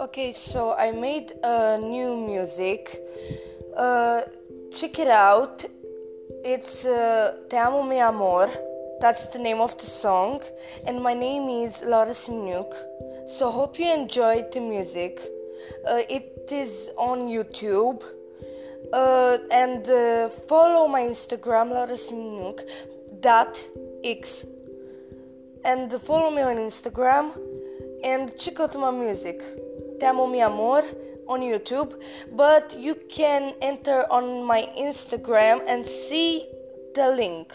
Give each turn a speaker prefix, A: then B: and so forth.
A: Okay, so I made a new music. Uh, check it out. It's uh, Te amo mi amor. That's the name of the song. And my name is Laura Simnuk. So hope you enjoyed the music. Uh, it is on YouTube. Uh, and uh, follow my Instagram, Laura Simnuk. That x and follow me on Instagram and check out my music. Te amo mi amor on YouTube, but you can enter on my Instagram and see the link.